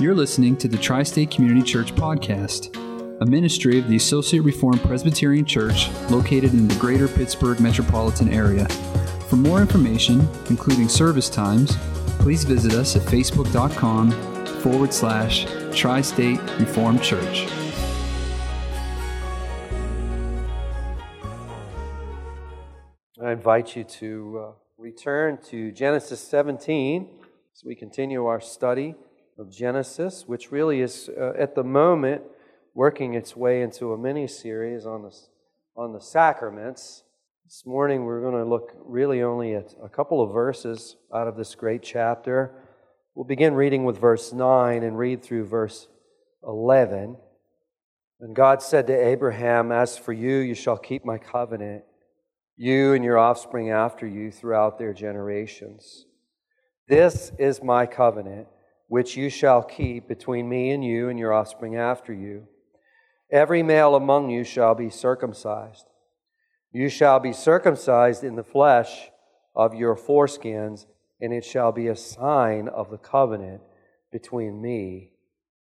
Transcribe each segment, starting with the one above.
You're listening to the Tri State Community Church Podcast, a ministry of the Associate Reformed Presbyterian Church located in the greater Pittsburgh metropolitan area. For more information, including service times, please visit us at facebook.com forward slash Tri State Reformed Church. I invite you to uh, return to Genesis 17 as we continue our study of Genesis, which really is uh, at the moment working its way into a mini series on the, on the sacraments. This morning we're going to look really only at a couple of verses out of this great chapter. We'll begin reading with verse 9 and read through verse 11. And God said to Abraham, As for you, you shall keep my covenant, you and your offspring after you throughout their generations. This is my covenant which you shall keep between me and you and your offspring after you. Every male among you shall be circumcised. You shall be circumcised in the flesh of your foreskins, and it shall be a sign of the covenant between me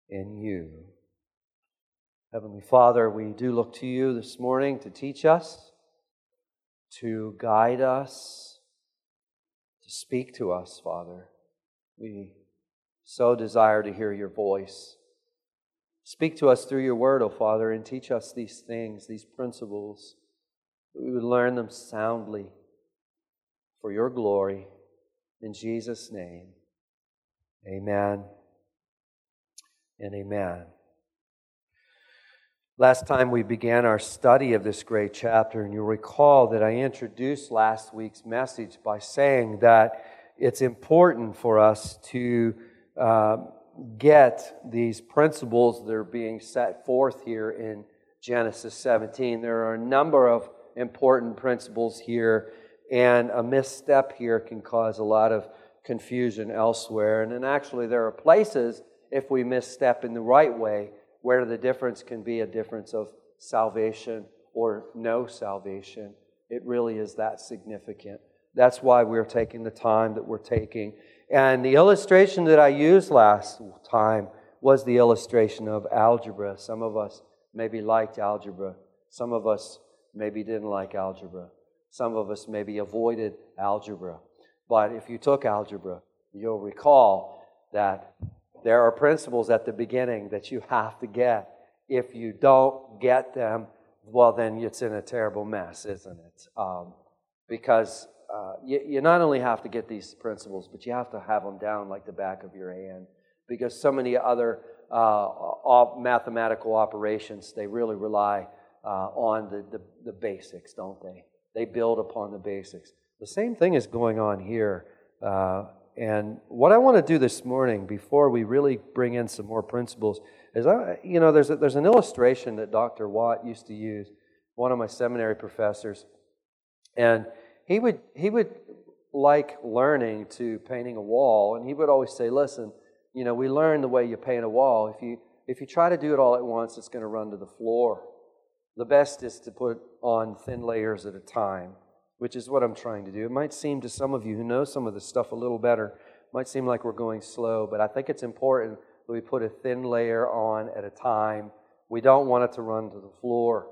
and you. Heavenly Father, we do look to you this morning to teach us, to guide us, to speak to us, Father. We so desire to hear your voice. Speak to us through your word, O oh Father, and teach us these things, these principles, that we would learn them soundly for your glory. In Jesus' name, amen and amen. Last time we began our study of this great chapter, and you'll recall that I introduced last week's message by saying that it's important for us to uh, get these principles that are being set forth here in Genesis 17. There are a number of important principles here, and a misstep here can cause a lot of confusion elsewhere. And then actually, there are places, if we misstep in the right way, where the difference can be a difference of salvation or no salvation. It really is that significant. That's why we're taking the time that we're taking. And the illustration that I used last time was the illustration of algebra. Some of us maybe liked algebra. Some of us maybe didn't like algebra. Some of us maybe avoided algebra. But if you took algebra, you'll recall that there are principles at the beginning that you have to get. If you don't get them, well, then it's in a terrible mess, isn't it? Um, because uh, you, you not only have to get these principles, but you have to have them down like the back of your hand because so many other uh, mathematical operations, they really rely uh, on the, the, the, basics, don't they? They build upon the basics. The same thing is going on here. Uh, and what I want to do this morning, before we really bring in some more principles, is I, you know, there's, a, there's an illustration that Dr. Watt used to use, one of my seminary professors. And he would, he would like learning to painting a wall, and he would always say, listen, you know, we learn the way you paint a wall. If you, if you try to do it all at once, it's going to run to the floor. The best is to put on thin layers at a time, which is what I'm trying to do. It might seem to some of you who know some of this stuff a little better, might seem like we're going slow, but I think it's important that we put a thin layer on at a time. We don't want it to run to the floor.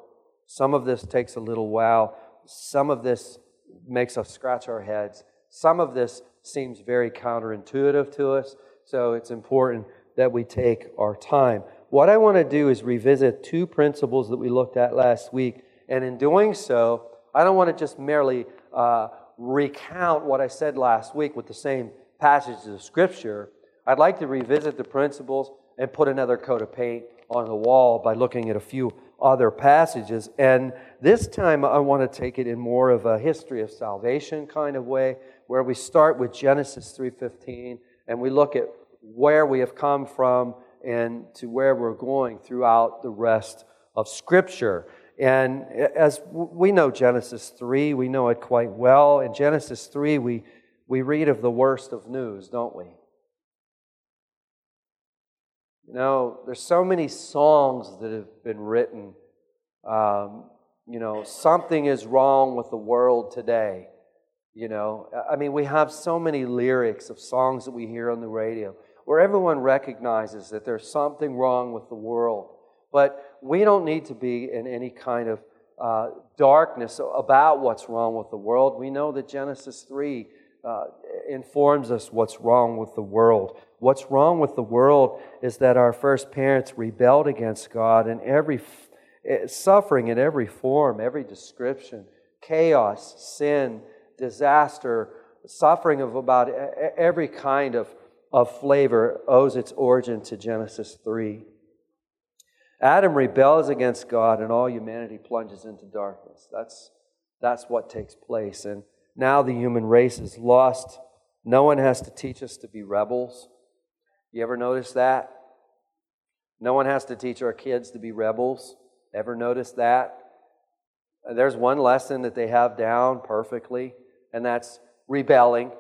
Some of this takes a little while. Some of this makes us scratch our heads. Some of this seems very counterintuitive to us, so it's important that we take our time. What I want to do is revisit two principles that we looked at last week, and in doing so, I don't want to just merely uh, recount what I said last week with the same passages of Scripture. I'd like to revisit the principles and put another coat of paint on the wall by looking at a few other passages. And this time I want to take it in more of a history of salvation kind of way, where we start with Genesis 3:15 and we look at where we have come from and to where we're going throughout the rest of Scripture. And as we know Genesis 3, we know it quite well. In Genesis 3, we, we read of the worst of news, don't we? You know, there's so many songs that have been written. Um, you know, something is wrong with the world today. You know, I mean, we have so many lyrics of songs that we hear on the radio. where everyone recognizes that there's something wrong with the world. But we don't need to be in any kind of uh, darkness about what's wrong with the world. We know that Genesis 3 uh, informs us what's wrong with the world. What's wrong with the world is that our first parents rebelled against God and every eh, suffering in every form, every description, chaos, sin, disaster, suffering of about every kind of, of flavor owes its origin to Genesis 3. Adam rebels against God and all humanity plunges into darkness. That's, that's what takes place. And now the human race is lost. No one has to teach us to be rebels. You ever notice that? No one has to teach our kids to be rebels. Ever notice that? There's one lesson that they have down perfectly, and that's rebelling.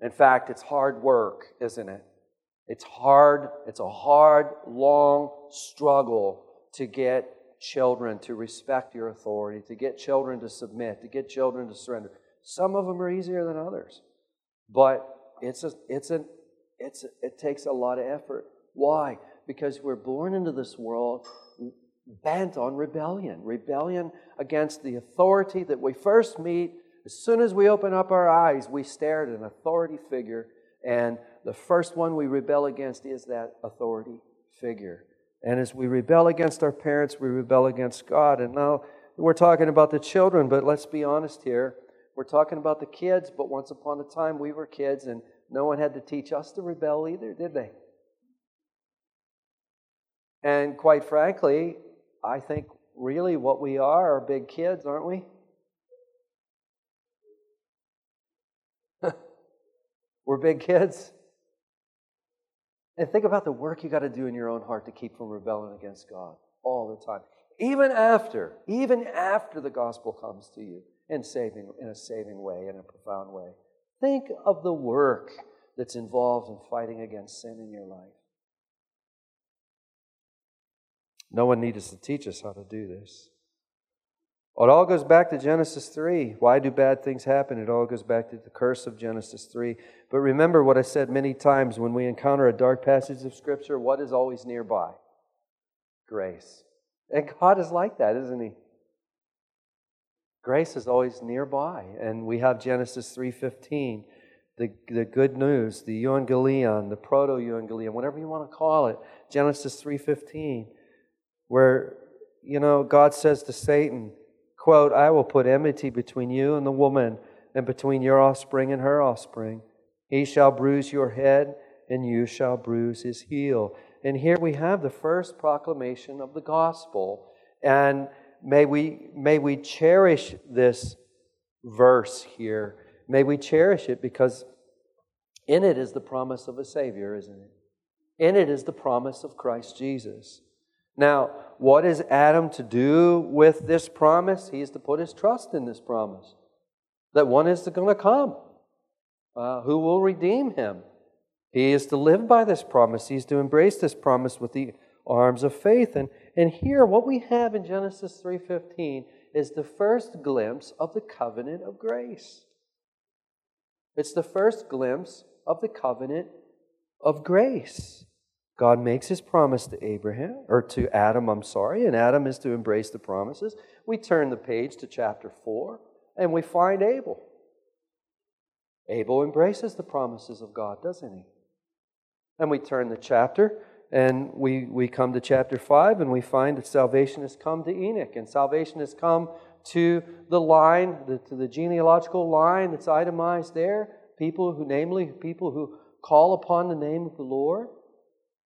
In fact, it's hard work, isn't it? It's hard, it's a hard, long struggle to get children to respect your authority, to get children to submit, to get children to surrender. Some of them are easier than others. But it's a, it's a, it's a, it takes a lot of effort. Why? Because we're born into this world bent on rebellion. Rebellion against the authority that we first meet. As soon as we open up our eyes, we stare at an authority figure, and the first one we rebel against is that authority figure. And as we rebel against our parents, we rebel against God. And now we're talking about the children, but let's be honest here. We're talking about the kids, but once upon a time we were kids and no one had to teach us to rebel either, did they? And quite frankly, I think really what we are are big kids, aren't we? we're big kids. And think about the work you got to do in your own heart to keep from rebelling against God all the time. Even after, even after the gospel comes to you in saving in a saving way, in a profound way. Think of the work that's involved in fighting against sin in your life. No one needs to teach us how to do this. It all goes back to Genesis 3. Why do bad things happen? It all goes back to the curse of Genesis 3. But remember what I said many times when we encounter a dark passage of Scripture, what is always nearby? Grace. And God is like that, isn't He? Grace is always nearby. And we have Genesis 3.15, the, the good news, the euangelion, the proto-euangelion, whatever you want to call it, Genesis 3.15, where, you know, God says to Satan, quote, I will put enmity between you and the woman, and between your offspring and her offspring. He shall bruise your head, and you shall bruise his heel. And here we have the first proclamation of the gospel. And may we, may we cherish this verse here. May we cherish it because in it is the promise of a Savior, isn't it? In it is the promise of Christ Jesus. Now, what is Adam to do with this promise? He is to put his trust in this promise that one is going to come uh, who will redeem him. He is to live by this promise. He is to embrace this promise with the arms of faith. And, and here, what we have in Genesis 3.15 is the first glimpse of the covenant of grace. It's the first glimpse of the covenant of grace. God makes his promise to Abraham, or to Adam, I'm sorry, and Adam is to embrace the promises. We turn the page to chapter 4, and we find Abel. Abel embraces the promises of God, doesn't he? And we turn the chapter and we, we come to chapter 5 and we find that salvation has come to Enoch and salvation has come to the line, the, to the genealogical line that's itemized there. People who, namely, people who call upon the name of the Lord.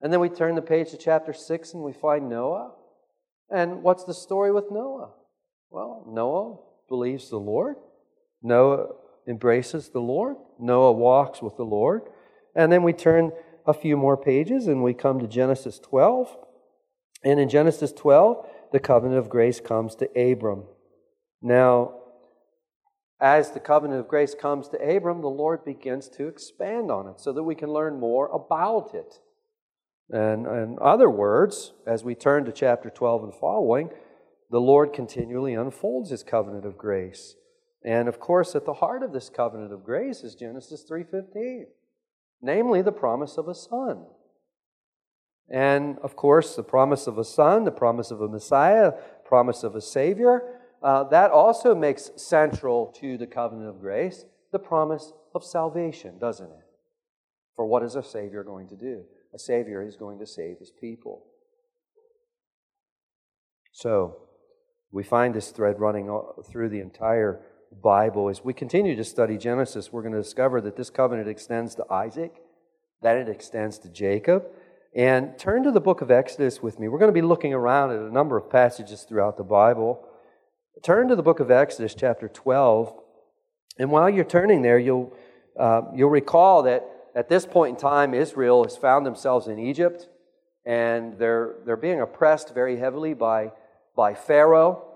And then we turn the page to chapter 6 and we find Noah. And what's the story with Noah? Well, Noah believes the Lord. Noah embraces the Lord. Noah walks with the Lord. And then we turn a few more pages and we come to Genesis 12. And in Genesis 12, the covenant of grace comes to Abram. Now, as the covenant of grace comes to Abram, the Lord begins to expand on it so that we can learn more about it. And in other words, as we turn to chapter 12 and following, the Lord continually unfolds his covenant of grace. And of course, at the heart of this covenant of grace is Genesis 3:15. Namely the promise of a son. And of course, the promise of a son, the promise of a Messiah, promise of a Savior, uh, that also makes central to the covenant of grace the promise of salvation, doesn't it? For what is a Savior going to do? A Savior is going to save his people. So, we find this thread running through the entire Bible. As we continue to study Genesis, we're going to discover that this covenant extends to Isaac, that it extends to Jacob. And turn to the book of Exodus with me. We're going to be looking around at a number of passages throughout the Bible. Turn to the book of Exodus, chapter 12. And while you're turning there, you'll, uh, you'll recall that at this point in time, Israel has found themselves in Egypt, and they're, they're being oppressed very heavily by, by Pharaoh.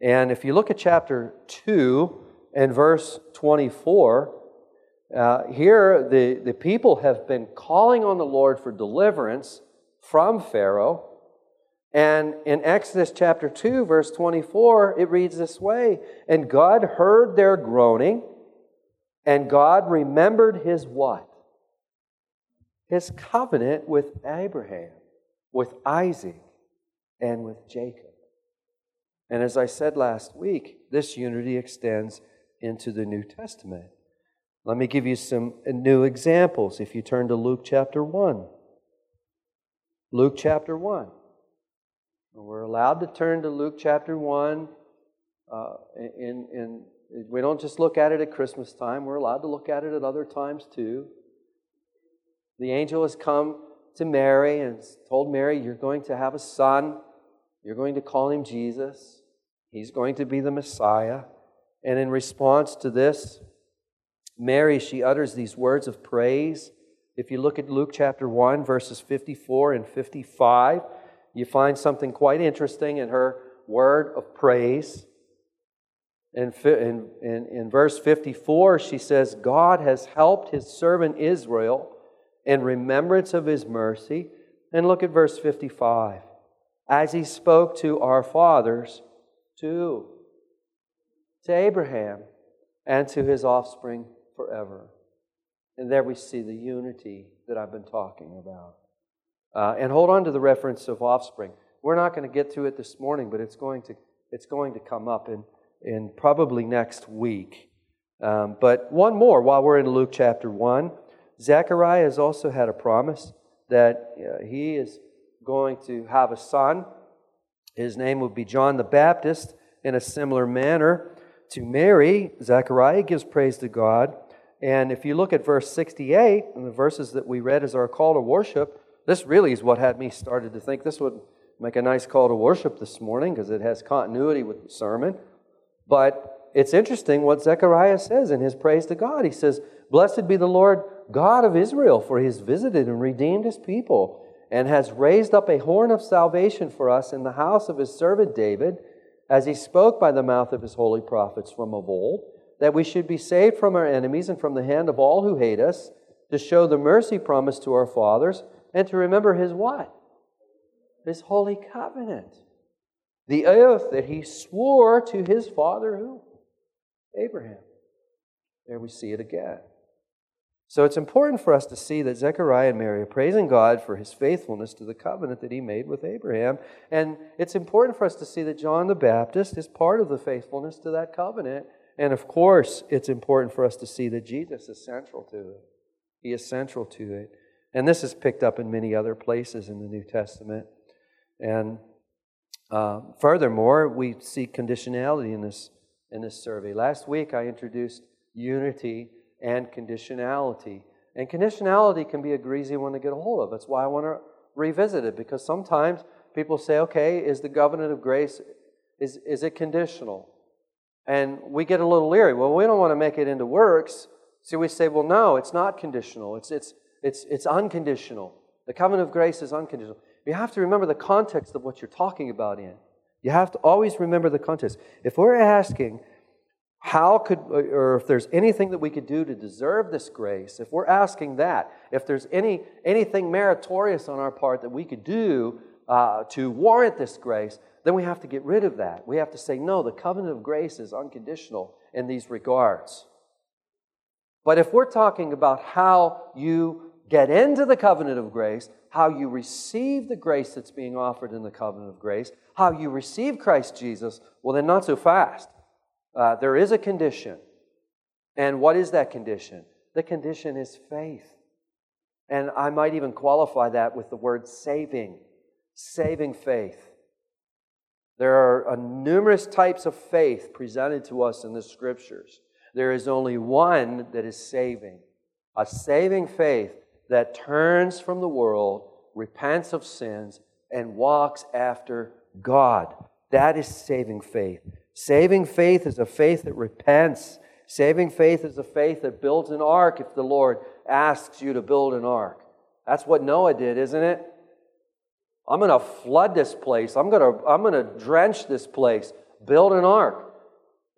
And if you look at chapter 2 and verse 24, uh, here the, the people have been calling on the Lord for deliverance from Pharaoh. And in Exodus chapter 2, verse 24, it reads this way And God heard their groaning, and God remembered his what? His covenant with Abraham, with Isaac, and with Jacob. And as I said last week, this unity extends into the New Testament. Let me give you some new examples if you turn to Luke chapter 1. Luke chapter 1. We're allowed to turn to Luke chapter 1. Uh, in, in, we don't just look at it at Christmas time, we're allowed to look at it at other times too. The angel has come to Mary and told Mary, You're going to have a son. You're going to call him Jesus. He's going to be the Messiah. And in response to this, Mary, she utters these words of praise. If you look at Luke chapter 1, verses 54 and 55, you find something quite interesting in her word of praise. In, in, in, verse 54, she says, God has helped his servant Israel in remembrance of his mercy. And look at verse 55. As he spoke to our fathers, to, to Abraham, and to his offspring forever. And there we see the unity that I've been talking about. Uh, and hold on to the reference of offspring. We're not going to get to it this morning, but it's going to, it's going to come up in, in probably next week. Um, but one more while we're in Luke chapter 1. Zechariah has also had a promise that uh, he is going to have a son. His name would be John the Baptist in a similar manner to Mary. Zechariah gives praise to God and if you look at verse 68 and the verses that we read as our call to worship, this really is what had me started to think this would make a nice call to worship this morning because it has continuity with the sermon. But it's interesting what Zechariah says in his praise to God. He says, Blessed be the Lord God of Israel, for he has visited and redeemed his people and has raised up a horn of salvation for us in the house of his servant David, as he spoke by the mouth of his holy prophets from of old that we should be saved from our enemies and from the hand of all who hate us, to show the mercy promised to our fathers, and to remember his what? His holy covenant. The oath that he swore to his father who? Abraham. There we see it again. So it's important for us to see that Zechariah and Mary are praising God for his faithfulness to the covenant that he made with Abraham. And it's important for us to see that John the Baptist is part of the faithfulness to that covenant and of course, it's important for us to see that Jesus is central to it. He is central to it. And this is picked up in many other places in the New Testament. And uh, furthermore, we see conditionality in this, in this survey. Last week, I introduced unity and conditionality. And conditionality can be a greasy one to get a hold of. That's why I want to revisit it, because sometimes people say, okay, is the covenant of grace, is, is it conditional? And we get a little leery. Well, we don't want to make it into works. So we say, well, no, it's not conditional. It's, it's, it's, it's unconditional. The covenant of grace is unconditional. You have to remember the context of what you're talking about in. You have to always remember the context. If we're asking, how could, or if there's anything that we could do to deserve this grace, if we're asking that, if there's any, anything meritorious on our part that we could do uh, to warrant this grace, then we have to get rid of that. We have to say, no, the covenant of grace is unconditional in these regards. But if we're talking about how you get into the covenant of grace, how you receive the grace that's being offered in the covenant of grace, how you receive Christ Jesus, well, then not so fast. Uh, there is a condition. And what is that condition? The condition is faith. And I might even qualify that with the word saving, saving faith. There are numerous types of faith presented to us in the scriptures. There is only one that is saving a saving faith that turns from the world, repents of sins, and walks after God. That is saving faith. Saving faith is a faith that repents. Saving faith is a faith that builds an ark if the Lord asks you to build an ark. That's what Noah did, isn't it? I'm going to flood this place. I'm going to, I'm going to drench this place. Build an ark.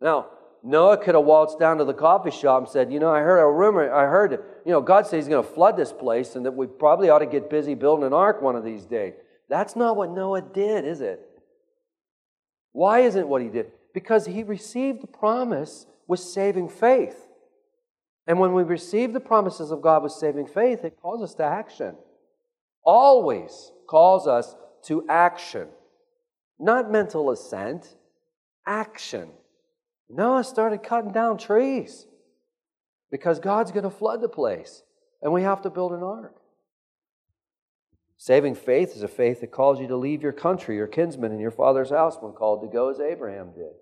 Now, Noah could have waltzed down to the coffee shop and said, You know, I heard a rumor, I heard, you know, God says He's going to flood this place and that we probably ought to get busy building an ark one of these days. That's not what Noah did, is it? Why isn't what he did? Because he received the promise with saving faith. And when we receive the promises of God with saving faith, it calls us to action. Always calls us to action. Not mental assent, action. Noah started cutting down trees because God's going to flood the place and we have to build an ark. Saving faith is a faith that calls you to leave your country, your kinsmen, and your father's house when called to go, as Abraham did.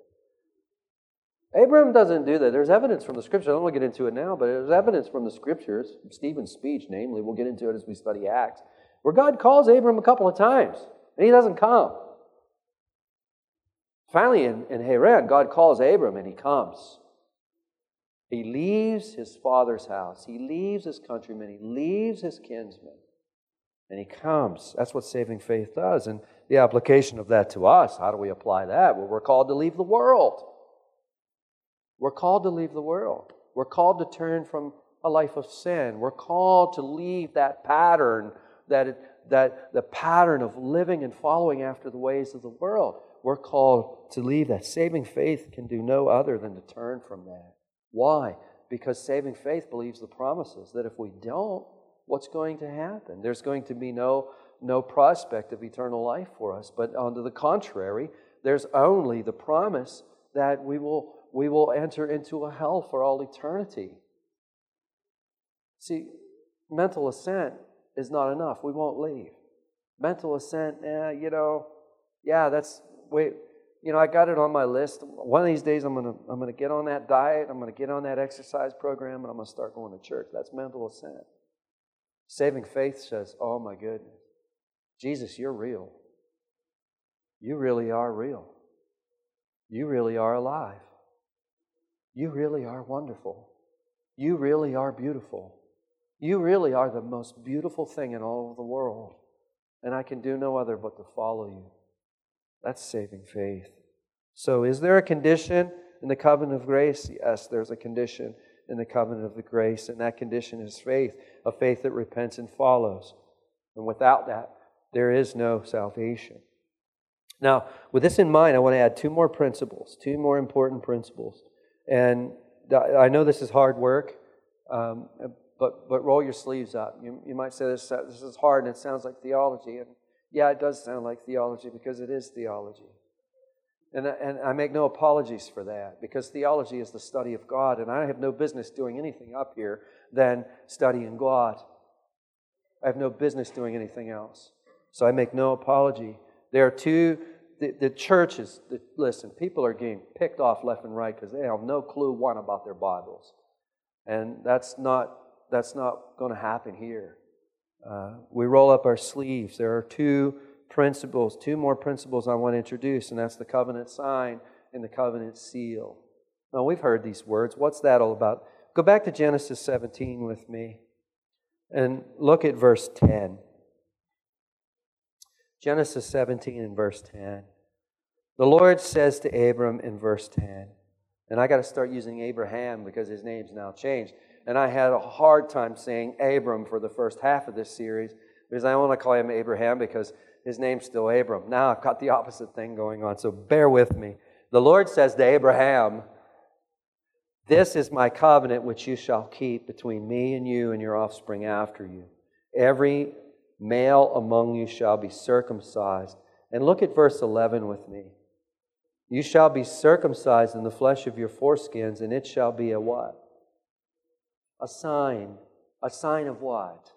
Abraham doesn't do that. There's evidence from the scriptures. I don't want to get into it now, but there's evidence from the scriptures, Stephen's speech, namely, we'll get into it as we study Acts, where God calls Abraham a couple of times, and he doesn't come. Finally, in, in Haran, God calls Abram and he comes. He leaves his father's house, he leaves his countrymen, he leaves his kinsmen, and he comes. That's what saving faith does. And the application of that to us, how do we apply that? Well, we're called to leave the world. We're called to leave the world. We're called to turn from a life of sin. We're called to leave that pattern, that, that the pattern of living and following after the ways of the world we're called to leave that. Saving faith can do no other than to turn from that. Why? Because saving faith believes the promises that if we don't, what's going to happen? There's going to be no, no prospect of eternal life for us. But on the contrary, there's only the promise that we will, we will enter into a hell for all eternity. See, mental assent is not enough. We won't leave. Mental assent, eh, you know, yeah, that's wait, you know, I got it on my list. One of these days, I'm gonna I'm gonna get on that diet. I'm gonna get on that exercise program, and I'm gonna start going to church. That's mental assent. Saving faith says, "Oh my goodness, Jesus, you're real. You really are real. You really are alive. You really are wonderful. You really are beautiful. You really are the most beautiful thing in all of the world, and I can do no other but to follow you." That's saving faith. So, is there a condition in the covenant of grace? Yes, there's a condition in the covenant of the grace, and that condition is faith, a faith that repents and follows. And without that, there is no salvation. Now, with this in mind, I want to add two more principles, two more important principles. And I know this is hard work, um, but, but roll your sleeves up. You, you might say this, this is hard and it sounds like theology. And yeah, it does sound like theology because it is theology. And, and I make no apologies for that because theology is the study of God, and I have no business doing anything up here than studying God. I have no business doing anything else. So I make no apology. There are two, the, the churches, the, listen, people are getting picked off left and right because they have no clue, one, about their Bibles. And that's not, that's not going to happen here. Uh, we roll up our sleeves. There are two principles, two more principles I want to introduce, and that's the covenant sign and the covenant seal. Now, we've heard these words. What's that all about? Go back to Genesis 17 with me and look at verse 10. Genesis 17 and verse 10. The Lord says to Abram in verse 10, and I got to start using Abraham because his name's now changed. And I had a hard time saying Abram for the first half of this series because I want to call him Abraham because his name's still Abram. Now I've got the opposite thing going on, so bear with me. The Lord says to Abraham, This is my covenant which you shall keep between me and you and your offspring after you. Every male among you shall be circumcised. And look at verse 11 with me. You shall be circumcised in the flesh of your foreskins, and it shall be a what? A sign. A sign of what?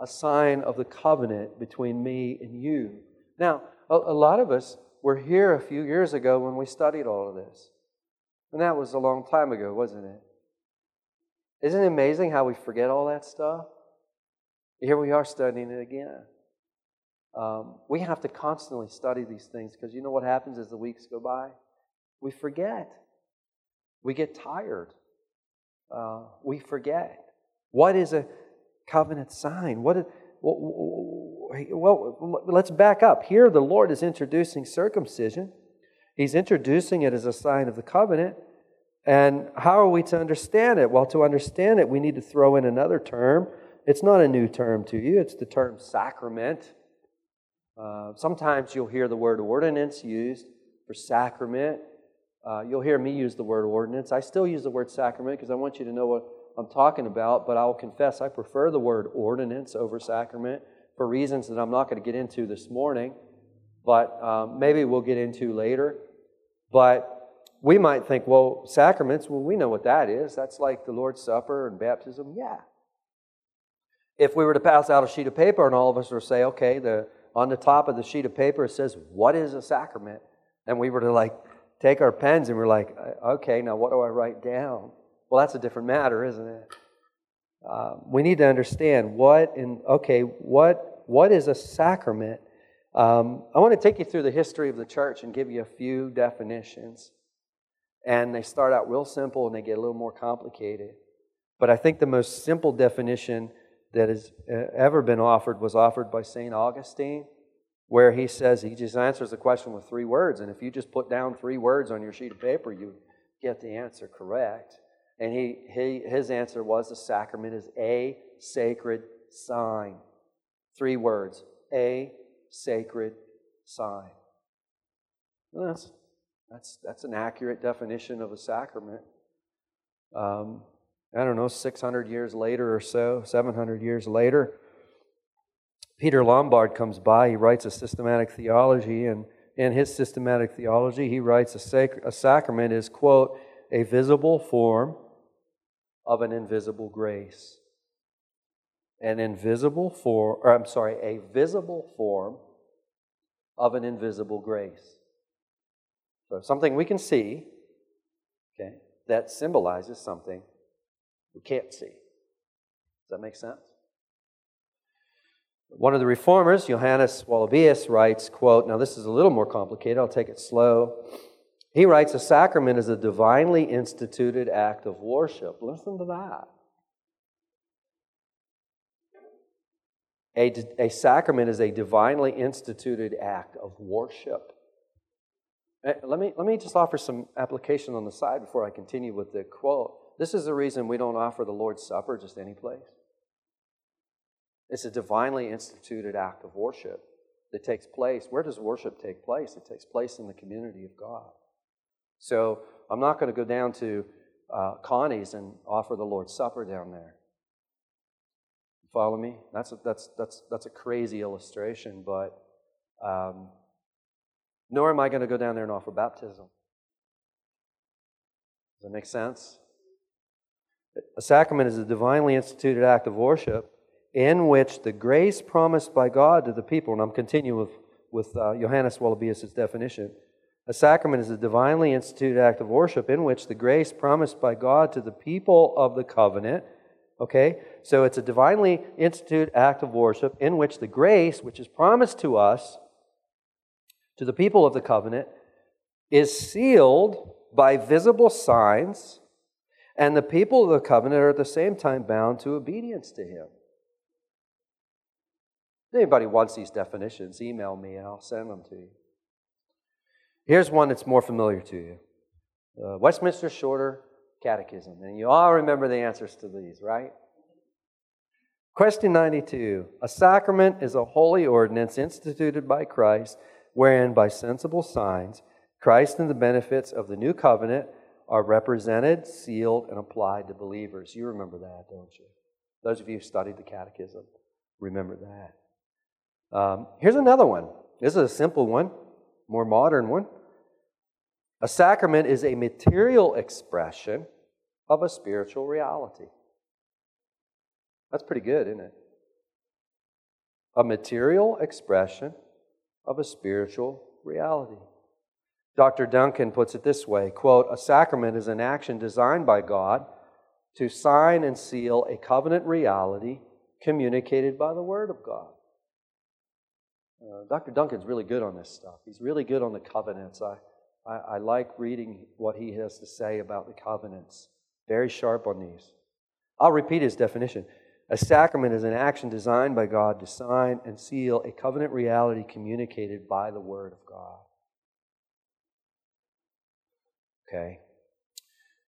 A sign of the covenant between me and you. Now, a, a lot of us were here a few years ago when we studied all of this. And that was a long time ago, wasn't it? Isn't it amazing how we forget all that stuff? Here we are studying it again. Um, we have to constantly study these things because you know what happens as the weeks go by? We forget. We get tired. Uh, we forget. What is a covenant sign? What? well, well, let's back up. Here, the Lord is introducing circumcision. He's introducing it as a sign of the covenant. And how are we to understand it? Well, to understand it, we need to throw in another term. It's not a new term to you, it's the term sacrament. Uh, sometimes you'll hear the word ordinance used for sacrament. Uh, you'll hear me use the word ordinance. I still use the word sacrament because I want you to know what I'm talking about, but I'll confess I prefer the word ordinance over sacrament for reasons that I'm not going to get into this morning, but um, maybe we'll get into later. But we might think, well, sacraments, well, we know what that is. That's like the Lord's Supper and baptism. Yeah. If we were to pass out a sheet of paper and all of us were to say, okay, the, on the top of the sheet of paper it says, what is a sacrament? And we were to like take our pens and we're like, uh, okay, now what do I write down? Well, that's a different matter, isn't it? Uh, we need to understand what in okay, what what is a sacrament um, I want to take you through the history of the church and give you a few definitions. And they start out real simple and they get a little more complicated. But I think the most simple definition that has uh, ever been offered was offered by St. Augustine, where he says he just answers the question with three words. And if you just put down three words on your sheet of paper, you get the answer correct. And he, he, his answer was the sacrament is a sacred sign. Three words a sacred sign. Well, that's, that's, that's an accurate definition of a sacrament. Um, I don't know, 600 years later or so, 700 years later, Peter Lombard comes by. He writes a systematic theology, and in his systematic theology, he writes a, sac- a sacrament is, quote, a visible form of an invisible grace an invisible form, or I'm sorry, a visible form of an invisible grace. So something we can see, okay, that symbolizes something we can't see. Does that make sense? One of the reformers, Johannes Wollebius, writes, quote, now this is a little more complicated, I'll take it slow. He writes, a sacrament is a divinely instituted act of worship. Listen to that. A, a sacrament is a divinely instituted act of worship. Eh, let me, let me just offer some application on the side before I continue with the quote. This is the reason we don't offer the Lord's Supper just any place. It's a divinely instituted act of worship that takes place. Where does worship take place? It takes place in the community of God. So I'm not going to go down to uh, Connie's and offer the Lord's Supper down there. Follow me? That's a, that's, that's, that's a crazy illustration, but um, nor am I going to go down there and offer baptism. Does that make sense? A sacrament is a divinely instituted act of worship in which the grace promised by God to the people, and I'm continuing with, with uh, Johannes Wollebius' definition. A sacrament is a divinely instituted act of worship in which the grace promised by God to the people of the covenant Okay? So it's a divinely instituted act of worship in which the grace, which is promised to us, to the people of the covenant, is sealed by visible signs, and the people of the covenant are at the same time bound to obedience to Him. If anybody wants these definitions, email me and I'll send them to you. Here's one that's more familiar to you uh, Westminster Shorter Catechism. And you all remember the answers to these, right? Question 92 A sacrament is a holy ordinance instituted by Christ, wherein by sensible signs, Christ and the benefits of the new covenant are represented, sealed, and applied to believers. You remember that, don't you? Those of you who studied the catechism, remember that. Um, here's another one. This is a simple one, more modern one. A sacrament is a material expression of a spiritual reality. That's pretty good, isn't it? A material expression of a spiritual reality. Dr. Duncan puts it this way quote, a sacrament is an action designed by God to sign and seal a covenant reality communicated by the Word of God. Uh, Dr. Duncan's really good on this stuff. He's really good on the covenants. I, I, I like reading what he has to say about the covenants. Very sharp on these. I'll repeat his definition. A sacrament is an action designed by God to sign and seal a covenant reality communicated by the Word of God. Okay?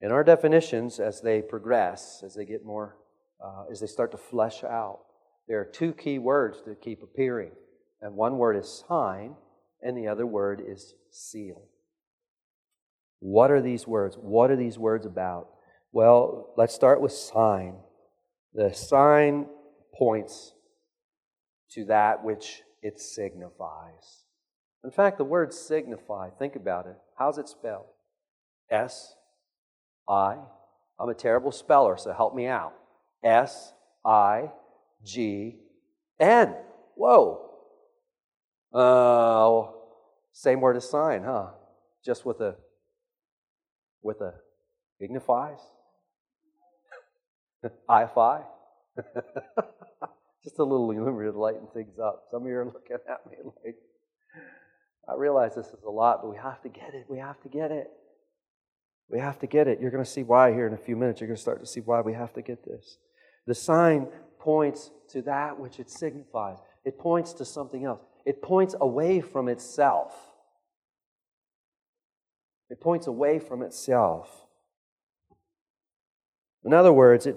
In our definitions, as they progress, as they get more, uh, as they start to flesh out, there are two key words that keep appearing. And one word is sign, and the other word is seal. What are these words? What are these words about? Well, let's start with sign. The sign points to that which it signifies. In fact, the word signify, think about it. How's it spelled? S I. I'm a terrible speller, so help me out. S I G N. Whoa. Uh, same word as sign, huh? Just with a with a dignifies. I fi. Just a little to lighten things up. Some of you are looking at me like, I realize this is a lot, but we have to get it. We have to get it. We have to get it. You're going to see why here in a few minutes. You're going to start to see why we have to get this. The sign points to that which it signifies, it points to something else, it points away from itself. It points away from itself. In other words, it,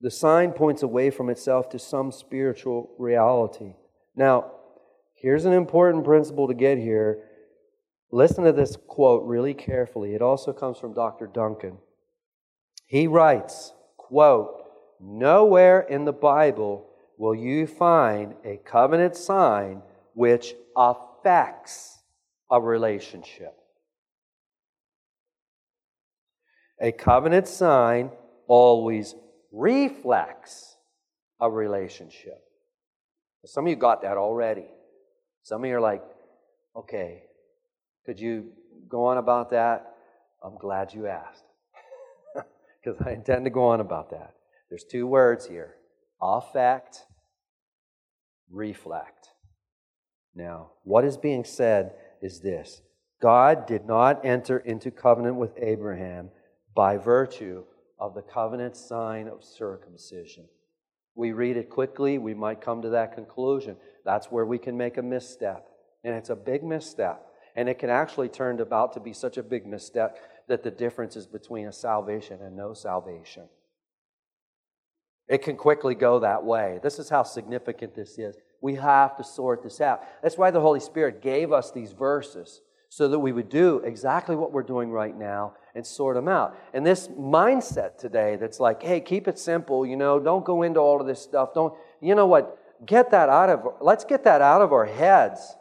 the sign points away from itself to some spiritual reality. Now, here's an important principle to get here Listen to this quote really carefully. It also comes from Dr. Duncan. He writes, quote, Nowhere in the Bible will you find a covenant sign which affects a relationship. A covenant sign always reflects a relationship. Some of you got that already. Some of you are like, okay, could you go on about that? I'm glad you asked. Because I intend to go on about that. There's two words here affect, reflect. Now, what is being said is this God did not enter into covenant with Abraham by virtue of the covenant sign of circumcision. We read it quickly, we might come to that conclusion. That's where we can make a misstep. And it's a big misstep. And it can actually turn about to be such a big misstep that the difference is between a salvation and no salvation. It can quickly go that way. This is how significant this is. We have to sort this out. That's why the Holy Spirit gave us these verses so that we would do exactly what we're doing right now and sort them out. And this mindset today that's like, hey, keep it simple, you know, don't go into all of this stuff. Don't, you know what? Get that out of, let's get that out of our heads.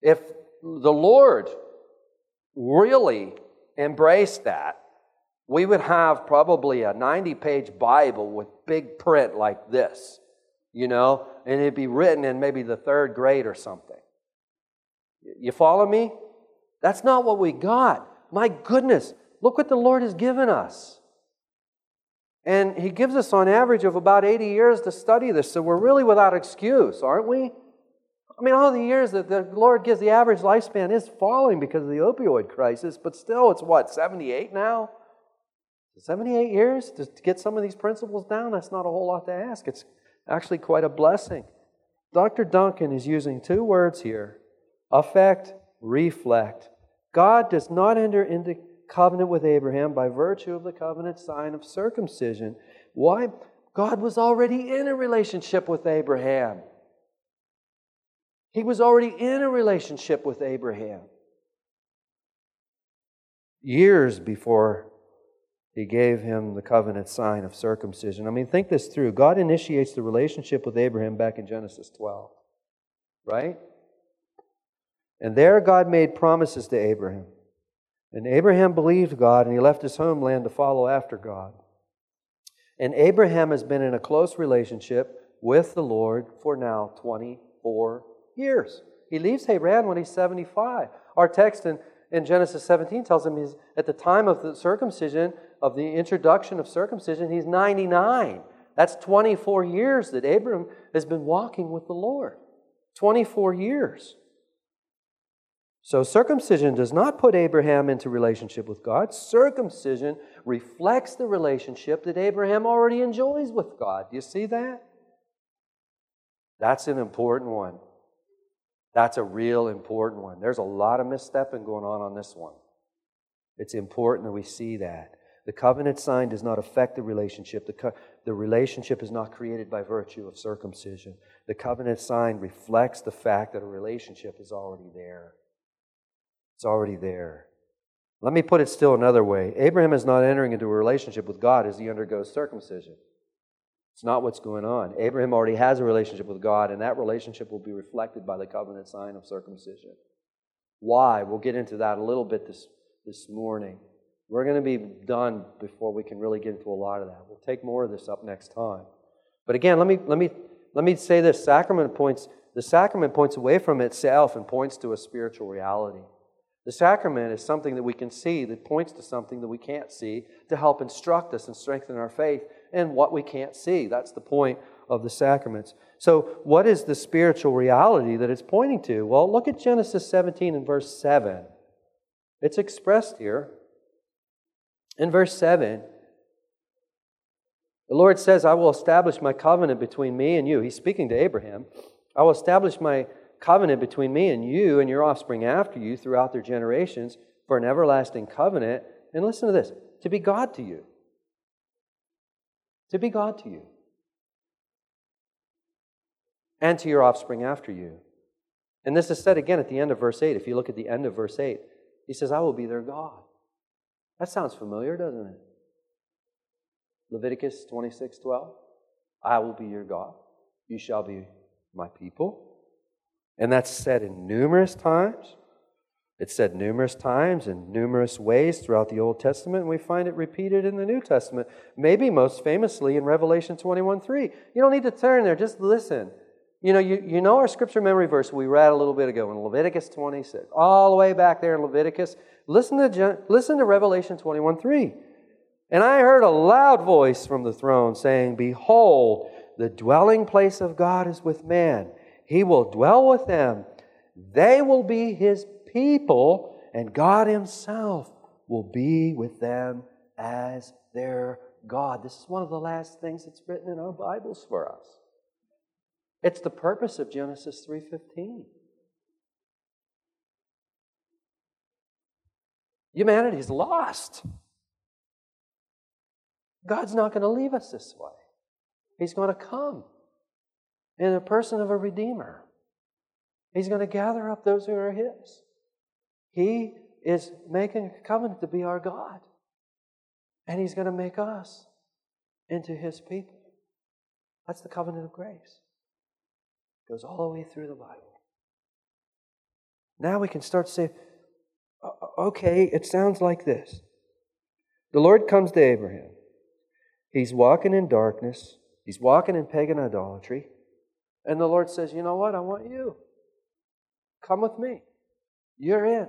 If the Lord really embraced that, we would have probably a 90 page Bible with big print like this, you know, and it'd be written in maybe the third grade or something. You follow me? That's not what we got. My goodness, look what the Lord has given us. And He gives us on average of about 80 years to study this, so we're really without excuse, aren't we? I mean, all the years that the Lord gives, the average lifespan is falling because of the opioid crisis, but still, it's what, 78 now? 78 years to get some of these principles down? That's not a whole lot to ask. It's actually quite a blessing. Dr. Duncan is using two words here affect, reflect. God does not enter into covenant with Abraham by virtue of the covenant sign of circumcision. Why? God was already in a relationship with Abraham. He was already in a relationship with Abraham. years before he gave him the covenant sign of circumcision. I mean, think this through. God initiates the relationship with Abraham back in Genesis 12, right? And there God made promises to Abraham. And Abraham believed God and he left his homeland to follow after God. And Abraham has been in a close relationship with the Lord for now 24 years. He leaves Haran when he's 75. Our text in, in Genesis 17 tells him he's at the time of the circumcision, of the introduction of circumcision, he's 99. That's 24 years that Abraham has been walking with the Lord. 24 years. So, circumcision does not put Abraham into relationship with God. Circumcision reflects the relationship that Abraham already enjoys with God. Do you see that? That's an important one. That's a real important one. There's a lot of misstepping going on on this one. It's important that we see that. The covenant sign does not affect the relationship. The, co- the relationship is not created by virtue of circumcision. The covenant sign reflects the fact that a relationship is already there. It's already there. Let me put it still another way Abraham is not entering into a relationship with God as he undergoes circumcision. It's not what's going on. Abraham already has a relationship with God, and that relationship will be reflected by the covenant sign of circumcision. Why? We'll get into that a little bit this, this morning. We're going to be done before we can really get into a lot of that. We'll take more of this up next time. But again, let me let me let me say this: sacrament points the sacrament points away from itself and points to a spiritual reality. The sacrament is something that we can see that points to something that we can't see to help instruct us and strengthen our faith in what we can't see. That's the point of the sacraments. So, what is the spiritual reality that it's pointing to? Well, look at Genesis 17 and verse 7. It's expressed here. In verse 7, the Lord says, I will establish my covenant between me and you. He's speaking to Abraham. I will establish my covenant between me and you and your offspring after you throughout their generations for an everlasting covenant. And listen to this to be God to you. To be God to you. And to your offspring after you. And this is said again at the end of verse 8. If you look at the end of verse 8, he says, I will be their God. That sounds familiar, doesn't it? Leviticus 26 12. I will be your God. You shall be my people. And that's said in numerous times. It's said numerous times in numerous ways throughout the Old Testament, and we find it repeated in the New Testament, maybe most famously in Revelation 21 3. You don't need to turn there, just listen. You know, you, you know our scripture memory verse we read a little bit ago in Leviticus 26, all the way back there in Leviticus. Listen to, listen to Revelation 21 3. And I heard a loud voice from the throne saying, Behold, the dwelling place of God is with man. He will dwell with them. They will be his people, and God himself will be with them as their God. This is one of the last things that's written in our Bibles for us. It's the purpose of Genesis 3:15. Humanity's lost. God's not going to leave us this way. He's going to come in the person of a Redeemer. He's going to gather up those who are His. He is making a covenant to be our God. And He's going to make us into His people. That's the covenant of grace. It Goes all the way through the Bible. Now we can start to say, okay, it sounds like this. The Lord comes to Abraham. He's walking in darkness, he's walking in pagan idolatry. And the Lord says, You know what? I want you. Come with me. You're in.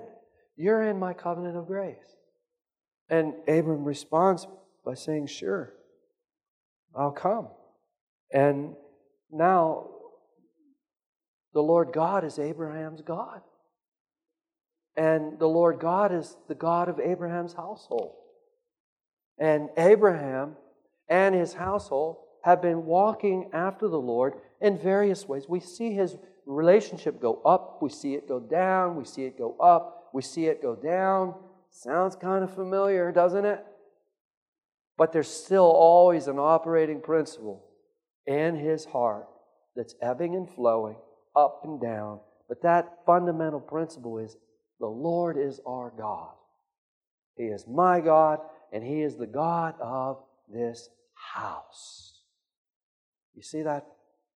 You're in my covenant of grace. And Abram responds by saying, Sure, I'll come. And now the Lord God is Abraham's God. And the Lord God is the God of Abraham's household. And Abraham and his household have been walking after the Lord in various ways. We see his relationship go up, we see it go down, we see it go up, we see it go down. Sounds kind of familiar, doesn't it? But there's still always an operating principle in his heart that's ebbing and flowing up and down. But that fundamental principle is the Lord is our God. He is my God, and He is the God of this house. You see that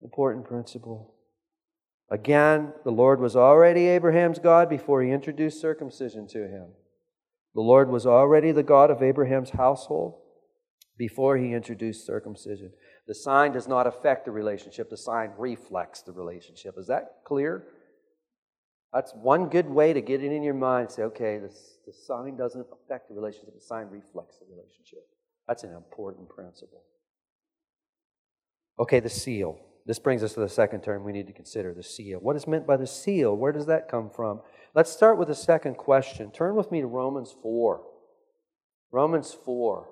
important principle? Again, the Lord was already Abraham's God before he introduced circumcision to him. The Lord was already the God of Abraham's household before he introduced circumcision. The sign does not affect the relationship, the sign reflects the relationship. Is that clear? That's one good way to get it in your mind. Say, okay, this, the sign doesn't affect the relationship, the sign reflects the relationship. That's an important principle. Okay, the seal. This brings us to the second term we need to consider the seal. What is meant by the seal? Where does that come from? Let's start with the second question. Turn with me to Romans 4. Romans 4.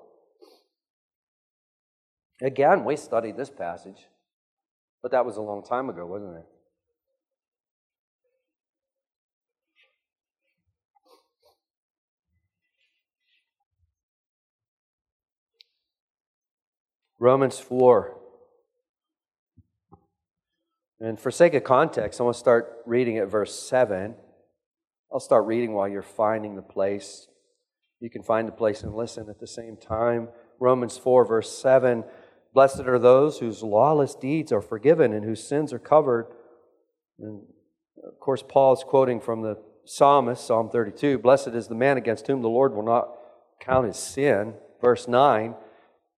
Again, we studied this passage, but that was a long time ago, wasn't it? Romans 4. And for sake of context, I want to start reading at verse 7. I'll start reading while you're finding the place. You can find the place and listen at the same time. Romans 4, verse 7 Blessed are those whose lawless deeds are forgiven and whose sins are covered. And of course, Paul is quoting from the psalmist, Psalm 32 Blessed is the man against whom the Lord will not count his sin. Verse 9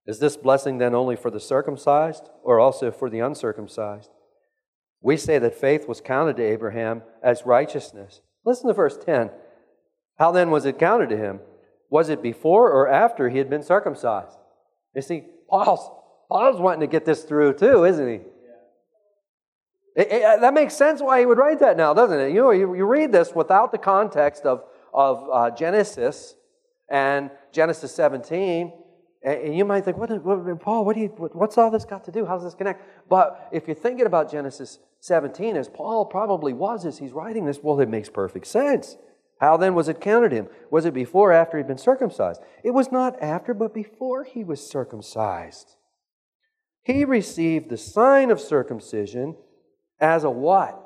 Is this blessing then only for the circumcised or also for the uncircumcised? We say that faith was counted to Abraham as righteousness. Listen to verse 10. How then was it counted to him? Was it before or after he had been circumcised? You see, Paul's, Paul's wanting to get this through too, isn't he? It, it, that makes sense why he would write that now, doesn't it? You know, you, you read this without the context of, of uh, Genesis and Genesis 17, and you might think, what, what, Paul, what do you, what's all this got to do? How does this connect? But if you're thinking about Genesis 17, as Paul probably was as he's writing this, well, it makes perfect sense. How then was it counted him? Was it before or after he'd been circumcised? It was not after, but before he was circumcised. He received the sign of circumcision as a what?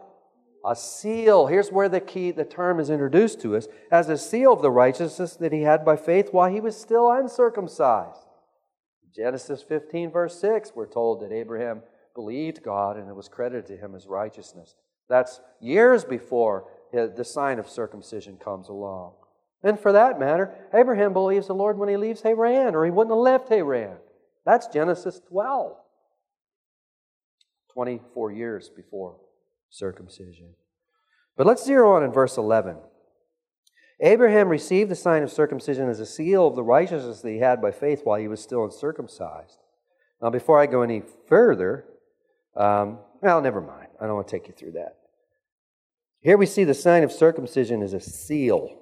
A seal. Here's where the key, the term is introduced to us as a seal of the righteousness that he had by faith while he was still uncircumcised. Genesis 15, verse 6, we're told that Abraham believed God and it was credited to him as righteousness. That's years before the sign of circumcision comes along. And for that matter, Abraham believes the Lord when he leaves Haran, or he wouldn't have left Haran. That's Genesis 12. 24 years before circumcision. But let's zero on in verse 11. Abraham received the sign of circumcision as a seal of the righteousness that he had by faith while he was still uncircumcised. Now, before I go any further, um, well, never mind. I don't want to take you through that. Here we see the sign of circumcision is a seal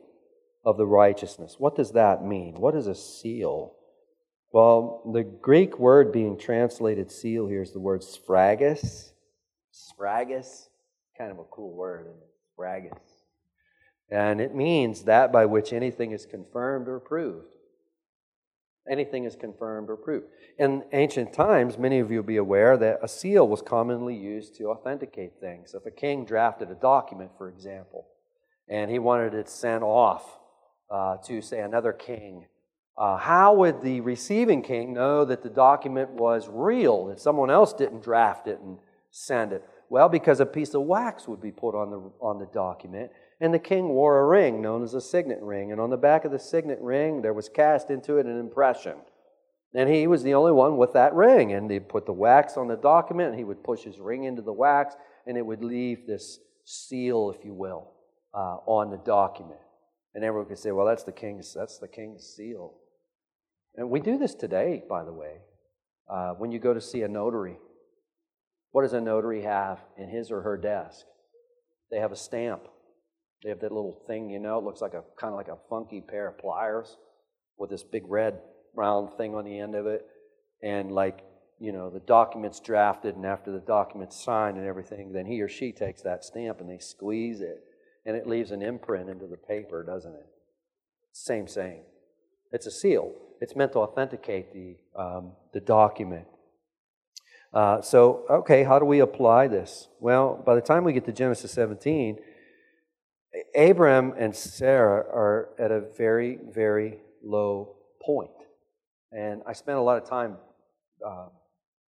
of the righteousness. What does that mean? What is a seal? Well, the Greek word being translated seal here is the word sphragis. Sphragis, kind of a cool word, isn't it? Sphragis. And it means that by which anything is confirmed or proved. Anything is confirmed or proved. In ancient times, many of you will be aware that a seal was commonly used to authenticate things. If a king drafted a document, for example, and he wanted it sent off uh, to, say, another king, uh, how would the receiving king know that the document was real, that someone else didn't draft it and send it? Well, because a piece of wax would be put on the, on the document, and the king wore a ring known as a signet ring. And on the back of the signet ring, there was cast into it an impression. And he was the only one with that ring. And they put the wax on the document, and he would push his ring into the wax, and it would leave this seal, if you will, uh, on the document. And everyone could say, well, that's the king's, that's the king's seal. And we do this today, by the way. Uh, when you go to see a notary, what does a notary have in his or her desk? They have a stamp they have that little thing, you know, it looks like a kind of like a funky pair of pliers with this big red round thing on the end of it. And like, you know, the document's drafted, and after the document's signed and everything, then he or she takes that stamp and they squeeze it, and it leaves an imprint into the paper, doesn't it? Same, same. It's a seal. It's meant to authenticate the, um, the document. Uh, so, okay, how do we apply this? Well, by the time we get to Genesis 17, Abram and Sarah are at a very, very low point. And I spent a lot of time uh,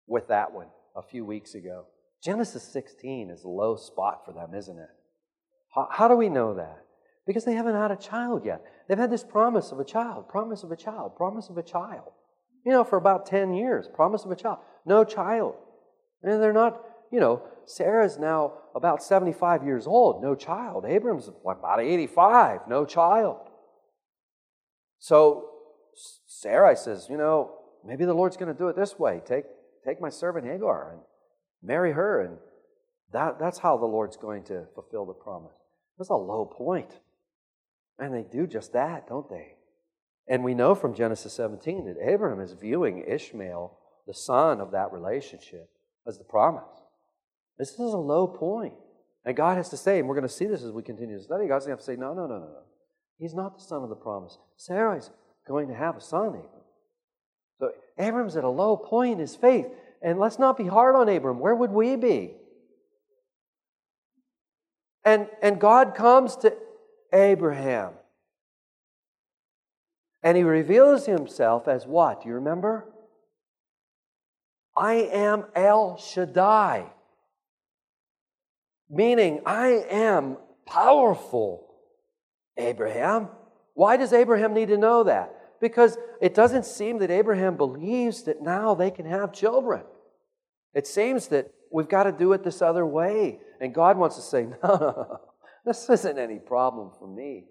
with that one a few weeks ago. Genesis 16 is a low spot for them, isn't it? How, how do we know that? Because they haven't had a child yet. They've had this promise of a child, promise of a child, promise of a child. You know, for about 10 years, promise of a child. No child. And they're not, you know, Sarah's now about 75 years old, no child. Abram's about 85, no child. So Sarai says, you know, maybe the Lord's going to do it this way. Take, take my servant Hagar and marry her. And that, that's how the Lord's going to fulfill the promise. That's a low point. And they do just that, don't they? And we know from Genesis 17 that Abraham is viewing Ishmael, the son of that relationship, as the promise. This is a low point. And God has to say, and we're going to see this as we continue to study, God's going to have to say, no, no, no, no, no. He's not the son of the promise. Sarah's going to have a son, Abram. So Abram's at a low point in his faith. And let's not be hard on Abram. Where would we be? And, and God comes to Abraham. And he reveals himself as what? Do you remember? I am El Shaddai. Meaning, I am powerful, Abraham. Why does Abraham need to know that? Because it doesn't seem that Abraham believes that now they can have children. It seems that we've got to do it this other way. And God wants to say, no, no, no, this isn't any problem for me.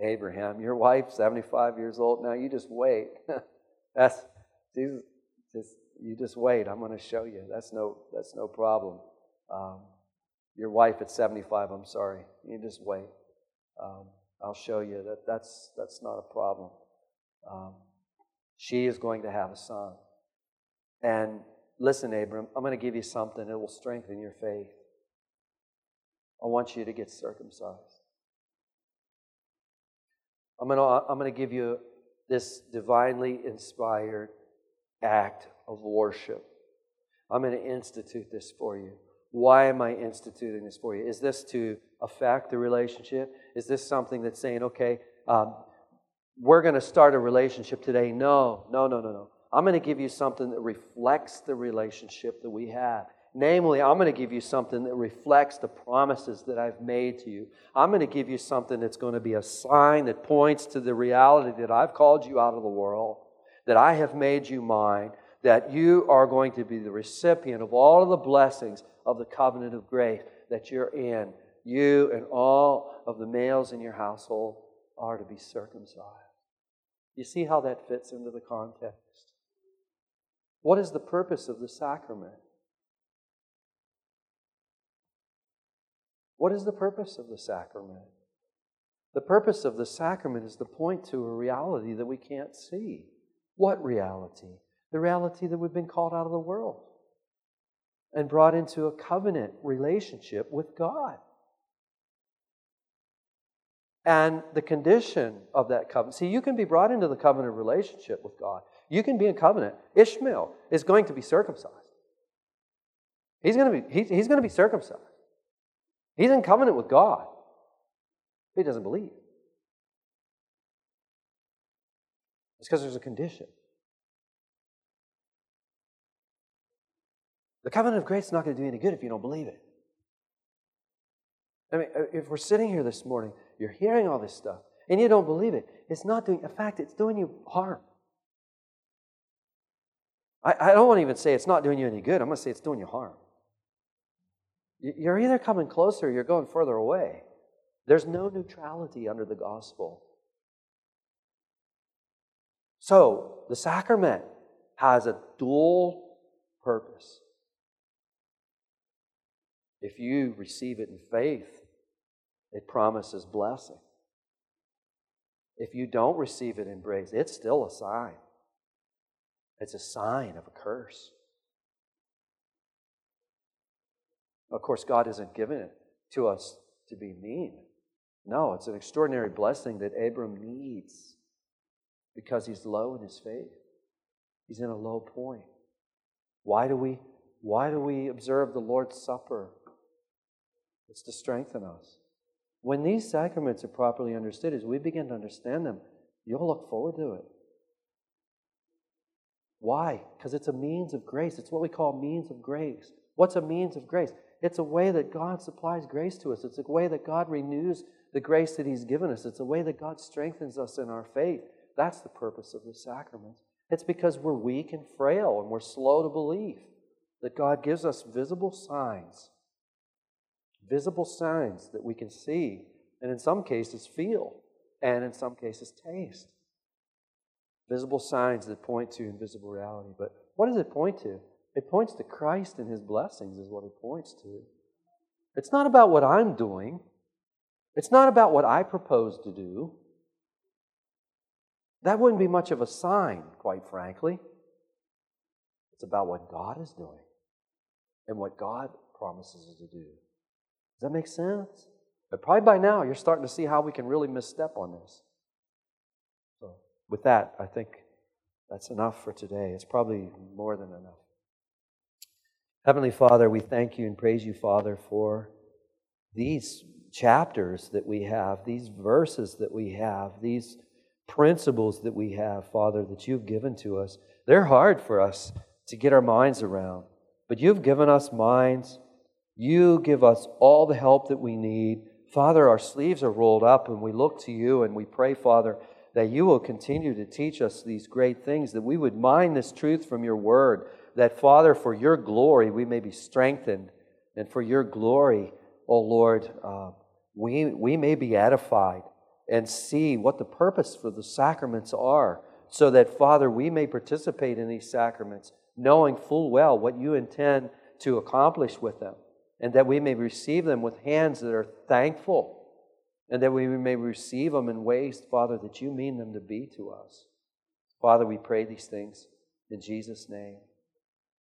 Abraham, your wife, 75 years old now, you just wait. that's, Jesus, just, you just wait. I'm going to show you. That's no, that's no problem. Um, your wife at 75, I'm sorry. You just wait. Um, I'll show you that that's, that's not a problem. Um, she is going to have a son. And listen, Abram, I'm going to give you something that will strengthen your faith. I want you to get circumcised. I'm going to, I'm going to give you this divinely inspired act of worship. I'm going to institute this for you. Why am I instituting this for you? Is this to affect the relationship? Is this something that's saying, okay, um, we're going to start a relationship today? No, no, no, no, no. I'm going to give you something that reflects the relationship that we have. Namely, I'm going to give you something that reflects the promises that I've made to you. I'm going to give you something that's going to be a sign that points to the reality that I've called you out of the world, that I have made you mine, that you are going to be the recipient of all of the blessings of the covenant of grace that you're in. You and all of the males in your household are to be circumcised. You see how that fits into the context? What is the purpose of the sacrament? What is the purpose of the sacrament? The purpose of the sacrament is to point to a reality that we can't see. What reality? The reality that we've been called out of the world and brought into a covenant relationship with God. And the condition of that covenant. See, you can be brought into the covenant relationship with God. You can be in covenant. Ishmael is going to be circumcised. He's going to be, he's, he's going to be circumcised. He's in covenant with God. He doesn't believe. It's because there's a condition. The covenant of grace is not going to do any good if you don't believe it. I mean, uh, if we're sitting here this morning, you're hearing all this stuff, and you don't believe it, it's not doing, in fact, it's doing you harm. I, I don't want to even say it's not doing you any good. I'm going to say it's doing you harm. You're either coming closer or you're going further away. There's no neutrality under the gospel. So, the sacrament has a dual purpose. If you receive it in faith, it promises blessing. If you don't receive it in grace, it's still a sign. It's a sign of a curse. Of course, God hasn't given it to us to be mean. No, it's an extraordinary blessing that Abram needs because he's low in his faith. He's in a low point. Why do we why do we observe the Lord's Supper? It's to strengthen us. When these sacraments are properly understood, as we begin to understand them, you'll look forward to it. Why? Because it's a means of grace. It's what we call means of grace. What's a means of grace? It's a way that God supplies grace to us. It's a way that God renews the grace that He's given us. It's a way that God strengthens us in our faith. That's the purpose of the sacraments. It's because we're weak and frail and we're slow to believe that God gives us visible signs, visible signs that we can see, and in some cases feel, and in some cases taste. Visible signs that point to invisible reality. But what does it point to? It points to Christ and His blessings, is what it points to. It's not about what I'm doing, it's not about what I propose to do. That wouldn't be much of a sign, quite frankly. It's about what God is doing and what God promises to do. Does that make sense? But probably by now you're starting to see how we can really misstep on this. So, with that, I think that's enough for today. It's probably more than enough. Heavenly Father, we thank you and praise you, Father, for these chapters that we have, these verses that we have, these principles that we have, Father, that you've given to us. They're hard for us to get our minds around, but you've given us minds. You give us all the help that we need. Father, our sleeves are rolled up and we look to you and we pray, Father, that you will continue to teach us these great things, that we would mine this truth from your word, that, Father, for your glory we may be strengthened, and for your glory, O oh Lord, uh, we, we may be edified and see what the purpose for the sacraments are, so that, Father, we may participate in these sacraments, knowing full well what you intend to accomplish with them, and that we may receive them with hands that are thankful, and that we may receive them in ways, Father, that you mean them to be to us. Father, we pray these things in Jesus' name.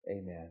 Amen.